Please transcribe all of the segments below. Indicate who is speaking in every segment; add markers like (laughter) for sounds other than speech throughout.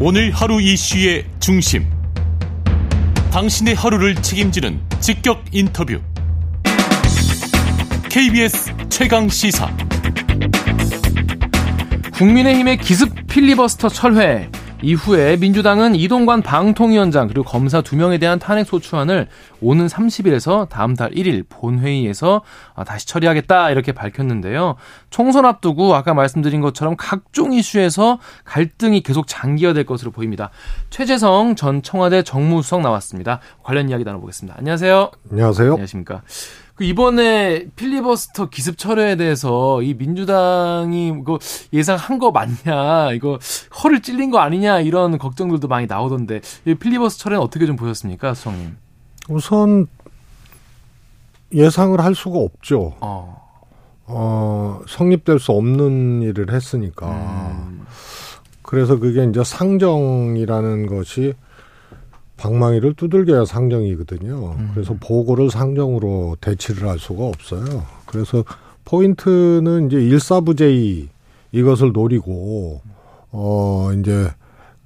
Speaker 1: 오늘 하루 이슈의 중심. 당신의 하루를 책임지는 직격 인터뷰. KBS 최강 시사.
Speaker 2: 국민의힘의 기습 필리버스터 철회. 이후에 민주당은 이동관 방통위원장 그리고 검사 두 명에 대한 탄핵 소추안을 오는 30일에서 다음 달 1일 본회의에서 아, 다시 처리하겠다 이렇게 밝혔는데요. 총선 앞두고 아까 말씀드린 것처럼 각종 이슈에서 갈등이 계속 장기화될 것으로 보입니다. 최재성 전 청와대 정무수석 나왔습니다. 관련 이야기 나눠보겠습니다. 안녕하세요.
Speaker 3: 안녕하세요.
Speaker 2: 안녕하십니까. 그 이번에 필리버스터 기습 철회에 대해서 이 민주당이 이거 예상한 거 맞냐, 이거 허를 찔린 거 아니냐 이런 걱정들도 많이 나오던데 이 필리버스터 철회는 어떻게 좀 보셨습니까, 수석님?
Speaker 3: 우선 예상을 할 수가 없죠.
Speaker 2: 어.
Speaker 3: 어, 성립될 수 없는 일을 했으니까.
Speaker 2: 음.
Speaker 3: 그래서 그게 이제 상정이라는 것이 방망이를 두들겨야 상정이거든요.
Speaker 2: 음.
Speaker 3: 그래서 보고를 상정으로 대치를 할 수가 없어요. 그래서 포인트는 이제 일사부재이 이것을 노리고 어 이제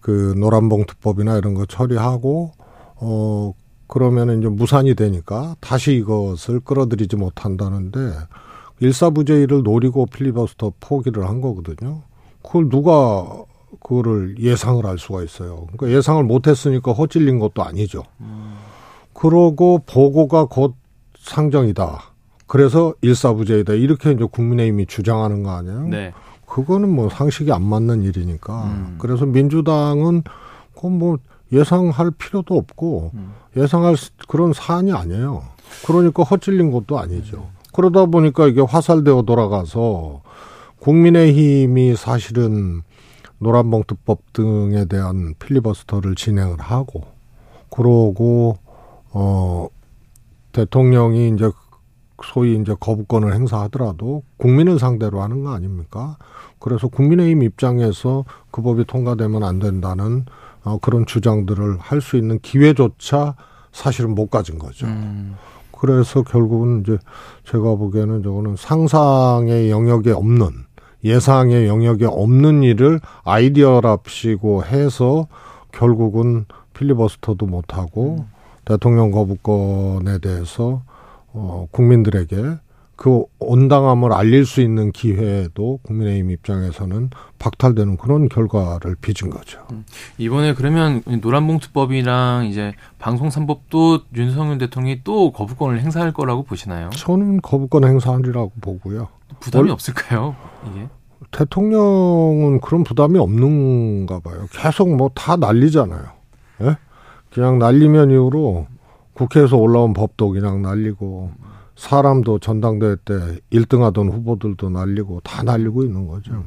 Speaker 3: 그 노란봉투법이나 이런 거 처리하고 어 그러면은 이제 무산이 되니까 다시 이것을 끌어들이지 못한다는데 일사부재이를 노리고 필리버스터 포기를 한 거거든요. 그걸 누가 그거를 예상을 할 수가 있어요. 그러니까 예상을 못했으니까 허찔린 것도 아니죠. 그러고 보고가 곧 상정이다. 그래서 일사부재이다. 이렇게 이제 국민의힘이 주장하는 거 아니에요?
Speaker 2: 네.
Speaker 3: 그거는 뭐 상식이 안 맞는 일이니까.
Speaker 2: 음.
Speaker 3: 그래서 민주당은 그건 뭐 예상할 필요도 없고
Speaker 2: 음.
Speaker 3: 예상할 그런 사안이 아니에요. 그러니까 헛찔린 것도 아니죠.
Speaker 2: 음.
Speaker 3: 그러다 보니까 이게 화살되어 돌아가서 국민의힘이 사실은 노란봉투법 등에 대한 필리버스터를 진행을 하고 그러고 어 대통령이 이제 소위 이제 거부권을 행사하더라도 국민을 상대로 하는 거 아닙니까? 그래서 국민의힘 입장에서 그 법이 통과되면 안 된다는 어 그런 주장들을 할 수 있는 기회조차 사실은 못 가진 거죠.
Speaker 2: 음.
Speaker 3: 그래서 결국은 이제 제가 보기에는 저거는 상상의 영역에 없는 예상의 영역에 없는 일을 아이디어랍시고 해서 결국은 필리버스터도 못하고
Speaker 2: 음.
Speaker 3: 대통령 거부권에 대해서 어 국민들에게 그 온당함을 알릴 수 있는 기회도 국민의힘 입장에서는 박탈되는 그런 결과를 빚은 거죠.
Speaker 2: 이번에 그러면 노란봉투법이랑 이제 방송산법도 윤석열 대통령이 또 거부권을 행사할 거라고 보시나요?
Speaker 3: 저는 거부권 행사하리라고 보고요.
Speaker 2: 부담이
Speaker 3: 월-
Speaker 2: 없을까요? 이게?
Speaker 3: 대통령은 그런 부담이 없는가 봐요. 계속 뭐 다 날리잖아요. 예? 그냥 날리면 이후로 국회에서 올라온 법도 그냥 날리고 사람도 전당대회 때 1등 하던 후보들도 날리고 다 날리고 있는 거죠.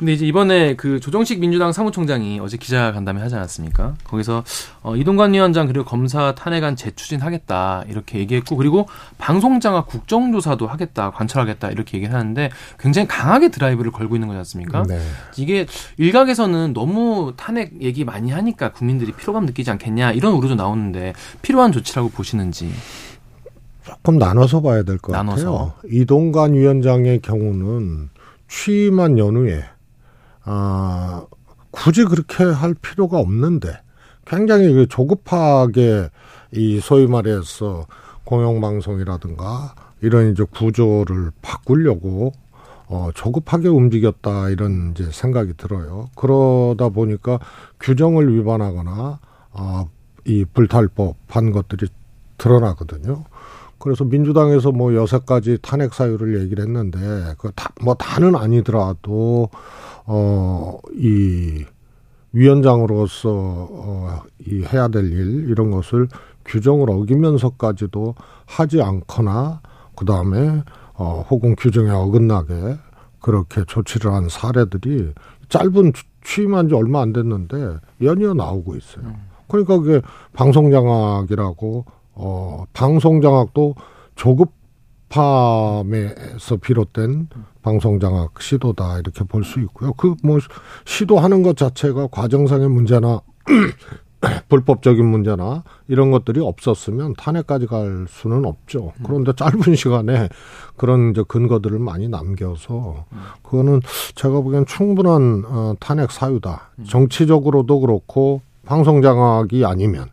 Speaker 2: 근데 이제 이번에 그 조정식 민주당 사무총장이 어제 기자간담회 하지 않았습니까? 거기서 어, 이동관 위원장 그리고 검사 탄핵안 재추진하겠다 이렇게 얘기했고 그리고 방송장악 국정조사도 하겠다 관철하겠다 이렇게 얘기를 하는데 굉장히 강하게 드라이브를 걸고 있는 거지 않습니까?
Speaker 3: 네.
Speaker 2: 이게 일각에서는 너무 탄핵 얘기 많이 하니까 국민들이 피로감 느끼지 않겠냐 이런 우려도 나오는데 필요한 조치라고 보시는지.
Speaker 3: 조금 나눠서 봐야 될 것. 같아요. 이동관 위원장의 경우는 취임한 연후에 아 굳이 그렇게 할 필요가 없는데 굉장히 그 조급하게 이 소위 말해서 공영방송이라든가 이런 이제 구조를 바꾸려고 어 조급하게 움직였다 이런 이제 생각이 들어요. 그러다 보니까 규정을 위반하거나 아이 불탈법한 것들이 드러나거든요. 그래서 민주당에서 뭐 여섯 가지 탄핵 사유를 얘기를 했는데 그다뭐 다는 아니더라도 어 이 위원장으로서 어 이 해야 될 일 이런 것을 규정을 어기면서까지도 하지 않거나 그 다음에 어 혹은 규정에 어긋나게 그렇게 조치를 한 사례들이 짧은 취- 취임한 지 얼마 안 됐는데 연이어 나오고 있어요. 그러니까 그게 방송장악이라고 어 방송장악도 조급 함에서 비롯된 방송장악 시도다 이렇게 볼 수 있고요. 그 뭐 시도하는 것 자체가 과정상의 문제나 (clears throat) 불법적인 문제나 이런 것들이 없었으면 탄핵까지 갈 수는 없죠. 그런데 짧은 시간에 그런 이제 근거들을 많이 남겨서 그거는 제가 보기엔 충분한 어, 탄핵 사유다. 정치적으로도 그렇고 방송 장악이 아니면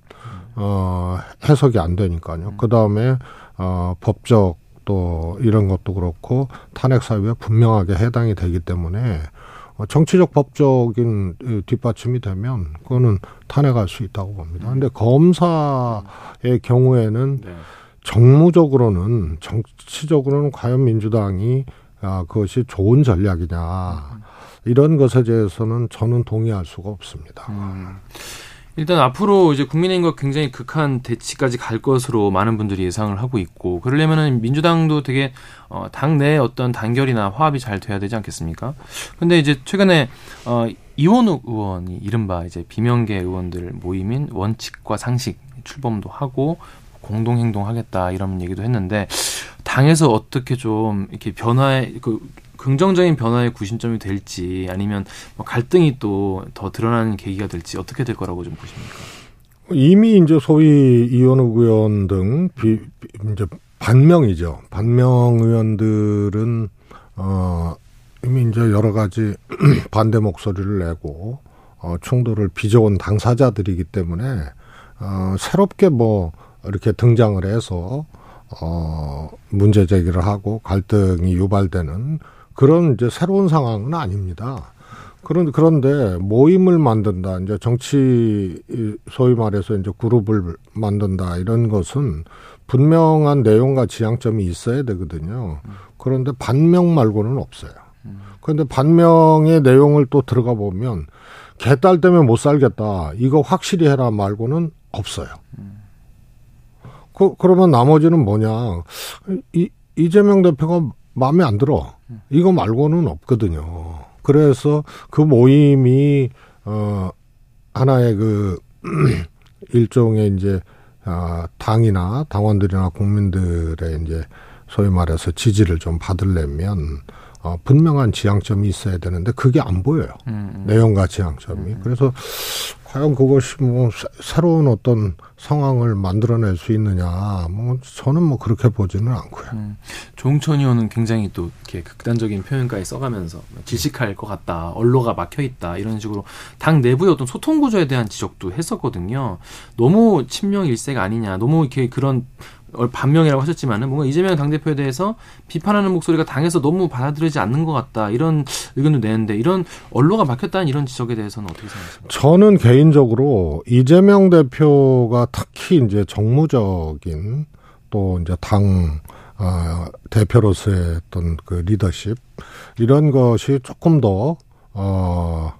Speaker 3: 어, 해석이 안 되니까요. 그 다음에 어, 법적 또 이런 것도 그렇고 탄핵 사유에 분명하게 해당이 되기 때문에 어, 정치적 법적인 뒷받침이 되면 그거는 탄핵할 수 있다고 봅니다. 근데 검사의 경우에는 네. 정무적으로는 정치적으로는 과연 민주당이 아, 그것이 좋은 전략이냐 이런 것에 대해서는 저는 동의할 수가 없습니다. 음.
Speaker 2: 일단 앞으로 이제 국민의힘과 굉장히 극한 대치까지 갈 것으로 많은 분들이 예상을 하고 있고 그러려면은 민주당도 되게 어, 당내 어떤 단결이나 화합이 잘 돼야 되지 않겠습니까? 근데 이제 최근에 어, 이원욱 의원이 이른바 이제 비명계 의원들 모임인 원칙과 상식 출범도 하고 공동 행동하겠다 이런 얘기도 했는데 당에서 어떻게 좀 이렇게 변화에 그 긍정적인 변화의 구심점이 될지 아니면 뭐 갈등이 또 더 드러나는 계기가 될지 어떻게 될 거라고 좀 보십니까?
Speaker 3: 이미 이제 소위 이원욱 의원 등 비, 이제 반명이죠. 반명 의원들은 어 이미 이제 여러 가지 (clears throat) 반대 목소리를 내고 어 충돌을 빚어온 당사자들이기 때문에 어 새롭게 뭐 이렇게 등장을 해서 어 문제 제기를 하고 갈등이 유발되는 그런 이제 새로운 상황은 아닙니다. 그런 그런데 모임을 만든다 이제 정치 소위 말해서 이제 그룹을 만든다 이런 것은 분명한 내용과 지향점이 있어야 되거든요. 그런데 반명 말고는 없어요. 그런데 반명의 내용을 또 들어가 보면 개딸 때문에 못 살겠다 이거 확실히 해라 말고는 없어요. 그 그러면 나머지는 뭐냐 이 이재명 대표가 마음에 안 들어. 이거 말고는 없거든요. 그래서 그 모임이 어 하나의 그 (clears throat) 일종의 이제 아 당이나 당원들이나 국민들의 이제 소위 말해서 지지를 좀 받으려면 어, 분명한 지향점이 있어야 되는데 그게 안 보여요. 음, 음. 내용과 지향점이. 음. 그래서 과연 그것이 뭐 새로운 어떤 상황을 만들어낼 수 있느냐, 뭐 저는 뭐 그렇게 보지는 않고요. 음.
Speaker 2: 조홍천 의원은 굉장히 또 이렇게 극단적인 표현까지 써가면서 질식할 것 같다, 언로가 막혀 있다 이런 식으로 당 내부의 어떤 소통 구조에 대한 지적도 했었거든요. 너무 친명 일색 아니냐, 너무 이렇게 그런 반명이라고 하셨지만은 뭔가 이재명 당대표에 대해서 비판하는 목소리가 당에서 너무 받아들이지 않는 것 같다 이런 의견도 내는데 이런 언로가 막혔다는 이런 지적에 대해서는 어떻게 생각하십니까?
Speaker 3: 저는 개인적으로 이재명 대표가 특히 이제 정무적인 또 이제 당 어, 대표로서의 어떤 그 리더십 이런 것이 조금 더 어,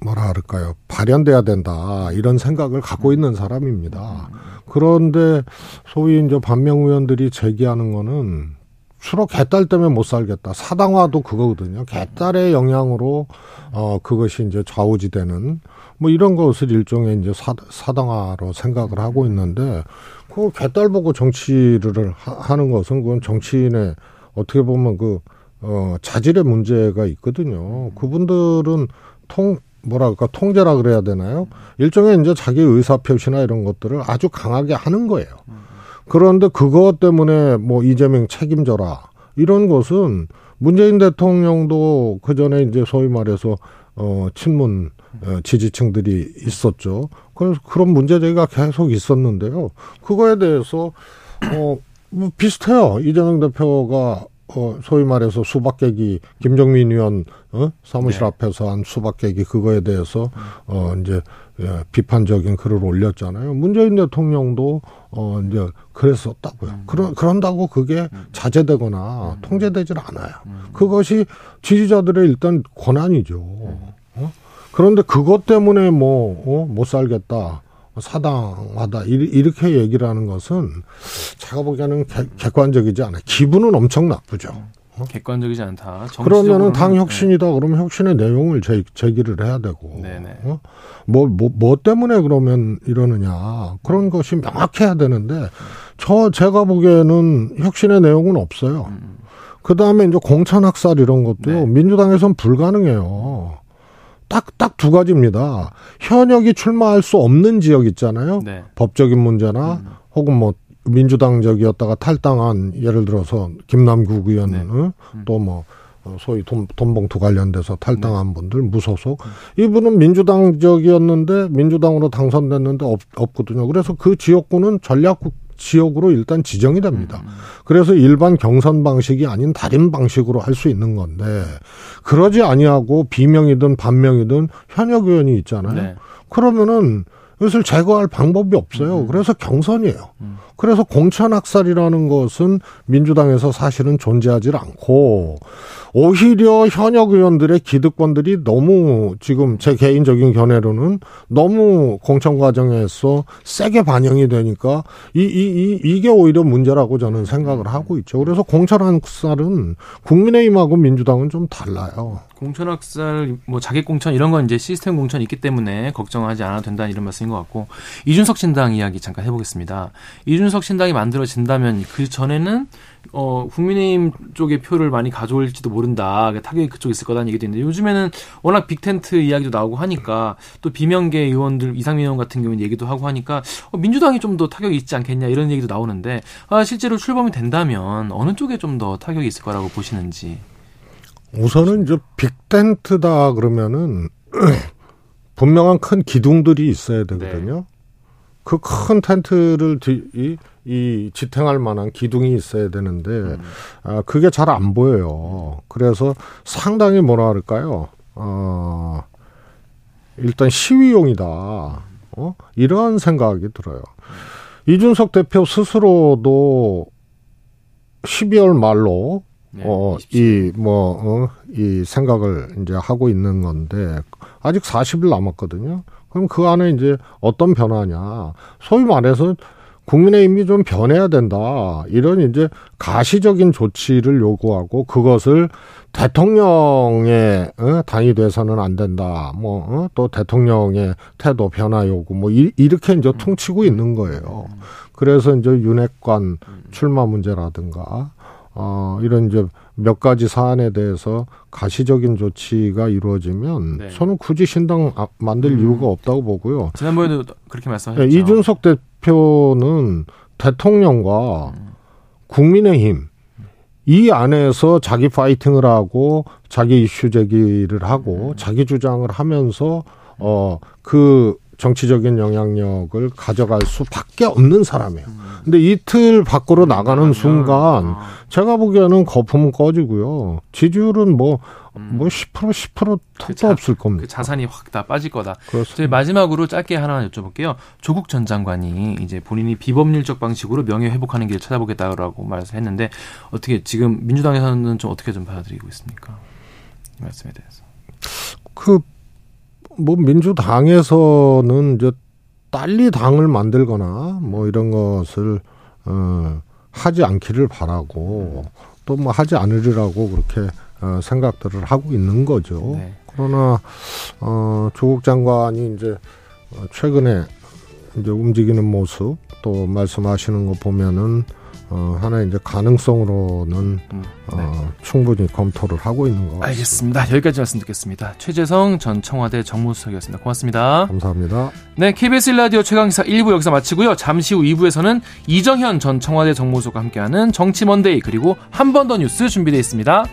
Speaker 3: 뭐라 그럴까요 발현돼야 된다 이런 생각을 갖고 있는 사람입니다. 그런데 소위 이제 반명 의원들이 제기하는 거는 주로 개딸 때문에 못 살겠다. 사당화도 그거거든요. 개딸의 영향으로 어 그것이 이제 좌우지되는 뭐 이런 것을 일종의 이제 사, 사당화로 생각을 하고 있는데 그 개딸 보고 정치를 하, 는 것은 그건 정치인의 어떻게 보면 그 어, 자질의 문제가 있거든요. 그분들은 통, 뭐랄까 통제라 그래야 되나요? 일종의 이제 자기 의사 표시나 이런 것들을 아주 강하게 하는 거예요. 그런데 그것 때문에 뭐 이재명 책임져라 이런 것은 문재인 대통령도 그 전에 이제 소위 말해서 어 친문 어, 지지층들이 있었죠. 그래서 그런 문제 제기가 계속 있었는데요. 그거에 대해서 어 뭐 비슷해요. 이재명 대표가 어, 소위 말해서 수박 깨기, 김정민 의원, 어, 사무실 네. 앞에서 한 수박 깨기 그거에 대해서, 어, 이제, 예, 비판적인 글을 올렸잖아요. 문재인 대통령도, 어, 이제, 그랬었다고요. 음. 그러, 그런다고 그게 음. 자제되거나 음. 통제되질 않아요. 음. 그것이 지지자들의 일단 권한이죠. 음. 어? 그런데 그것 때문에 뭐, 어, 못 살겠다. 사당하다 이렇게 얘기를 하는 것은 제가 보기에는 객, 관적이지 않아요. 기분은 엄청 나쁘죠.
Speaker 2: 어? 객관적이지 않다.
Speaker 3: 그러면은 당 혁신이다. 네. 그러면 혁신의 내용을 제, 제기를 해야 되고. 어? 뭐, 뭐, 뭐 때문에 그러면 이러느냐. 그런 것이 명확해야 되는데, 저, 제가 보기에는 혁신의 내용은 없어요. 음. 그 다음에 이제 공천학살 이런 것도 네. 민주당에선 불가능해요. 딱 딱 두 가지입니다. 현역이 출마할 수 없는 지역 있잖아요.
Speaker 2: 네.
Speaker 3: 법적인 문제나
Speaker 2: 음.
Speaker 3: 혹은 뭐 민주당적이었다가 탈당한 예를 들어서 김남국 의원
Speaker 2: 네.
Speaker 3: 응?
Speaker 2: 음.
Speaker 3: 또뭐 소위 돈, 돈봉투 관련돼서
Speaker 2: 네.
Speaker 3: 탈당한 분들 무소속
Speaker 2: 음.
Speaker 3: 이분은 민주당적이었는데 민주당으로 당선됐는데 없, 없거든요. 그래서 그 지역구는 전략국 지역으로 일단 지정이 됩니다.
Speaker 2: 음.
Speaker 3: 그래서 일반 경선 방식이 아닌 다른 방식으로 할 수 있는 건데 그러지 아니하고 비명이든 반명이든 현역 의원이 있잖아요.
Speaker 2: 네.
Speaker 3: 그러면은 이것을 제거할 방법이 없어요. 그래서 경선이에요. 그래서 공천 학살이라는 것은 민주당에서 사실은 존재하지 않고 오히려 현역 의원들의 기득권들이 너무 지금 제 개인적인 견해로는 너무 공천 과정에서 세게 반영이 되니까 이, 이, 이, 이게 오히려 문제라고 저는 생각을 하고 있죠. 그래서 공천 학살은 국민의힘하고 민주당은 좀 달라요.
Speaker 2: 공천 학살, 뭐 자객 공천 이런 건 이제 시스템 공천이 있기 때문에 걱정하지 않아도 된다는 이런 말씀인 것 같고 이준석 신당 이야기 잠깐 해보겠습니다. 이준석 신당이 만들어진다면 그 전에는 어 국민의힘 쪽의 표를 많이 가져올지도 모른다. 그러니까 타격이 그쪽에 있을 거다는 얘기도 있는데 요즘에는 워낙 빅텐트 이야기도 나오고 하니까 또 비명계 의원들 이상민 의원 같은 경우는 얘기도 하고 하니까 어, 민주당이 좀 더 타격이 있지 않겠냐 이런 얘기도 나오는데 아, 실제로 출범이 된다면 어느 쪽에 좀 더 타격이 있을 거라고 보시는지.
Speaker 3: 우선은 이제 빅텐트다 그러면은 (clears throat) 분명한 큰 기둥들이 있어야 되거든요. 그큰 텐트를 뒤, 이, 이 지탱할 만한 기둥이 있어야 되는데 아, 그게 잘 안 보여요. 그래서 상당히 뭐라 그럴까요? 어, 일단 시위용이다. 어? 이러한 생각이 들어요. 이준석 대표 스스로도 12월 말로
Speaker 2: 네,
Speaker 3: 어,
Speaker 2: 27.
Speaker 3: 이, 뭐, 어, 이 생각을 이제 하고 있는 건데, 아직 40일 남았거든요. 그럼 그 안에 이제 어떤 변화냐. 소위 말해서 국민의힘이 좀 변해야 된다. 이런 이제 가시적인 조치를 요구하고 그것을 대통령의 어, 당이 돼서는 안 된다. 뭐, 어, 또 대통령의 태도 변화 요구 뭐 이, 이렇게 이제 퉁치고 있는 거예요. 그래서 이제 윤핵관 출마 문제라든가 어, 이런 이제 몇 가지 사안에 대해서 가시적인 조치가 이루어지면
Speaker 2: 네.
Speaker 3: 저는 굳이 신당 아- 만들 이유가 없다고 보고요.
Speaker 2: 지난번에도 그렇게
Speaker 3: 네,
Speaker 2: 말씀하셨죠.
Speaker 3: 이준석 대 표는 대통령과 국민의힘 이 안에서 자기 파이팅을 하고 자기 이슈 제기를 하고 자기 주장을 하면서 어그 정치적인 영향력을 가져갈 수밖에 없는 사람이에요. 근데 이틀 밖으로 나가는 순간
Speaker 2: 아,
Speaker 3: 제가 보기에는 거품은 꺼지고요. 지지율은 뭐, 뭐10% 10% 턱도
Speaker 2: 그 자-
Speaker 3: 없을 겁니다.
Speaker 2: 그 자산이 확 다 빠질 거다.
Speaker 3: 그렇습니다.
Speaker 2: 저희 마지막으로 짧게 하나 여쭤볼게요. 조국 전 장관이 이제 본인이 비법률적 방식으로 명예 회복하는 길을 찾아보겠다라고 말했는데 어떻게 지금 민주당에서는 좀 어떻게 좀 받아들이고 있습니까? 이 말씀에 대해서.
Speaker 3: 그, 뭐, 민주당에서는 이제 딸리 당을 만들거나 뭐 이런 것을, 어, 하지 않기를 바라고 또 뭐 하지 않으리라고 그렇게 어, 생각들을 하고 있는 거죠.
Speaker 2: 네.
Speaker 3: 그러나, 어, 조국 장관이 이제 어, 최근에 이제 움직이는 모습 또 말씀하시는 거 보면은 어, 하나의 이제 가능성으로는
Speaker 2: 음, 네.
Speaker 3: 어, 충분히 검토를 하고 있는 것 같습니다.
Speaker 2: 알겠습니다. 여기까지 말씀 듣겠습니다. 최재성 전 청와대 정무수석이었습니다. 고맙습니다.
Speaker 3: 감사합니다.
Speaker 2: 네, KBS 라디오 최강기사 1부 여기서 마치고요. 잠시 후 2부에서는 이정현 전 청와대 정무수석과 함께하는 정치 먼데이 그리고 한 번 더 뉴스 준비되어 있습니다.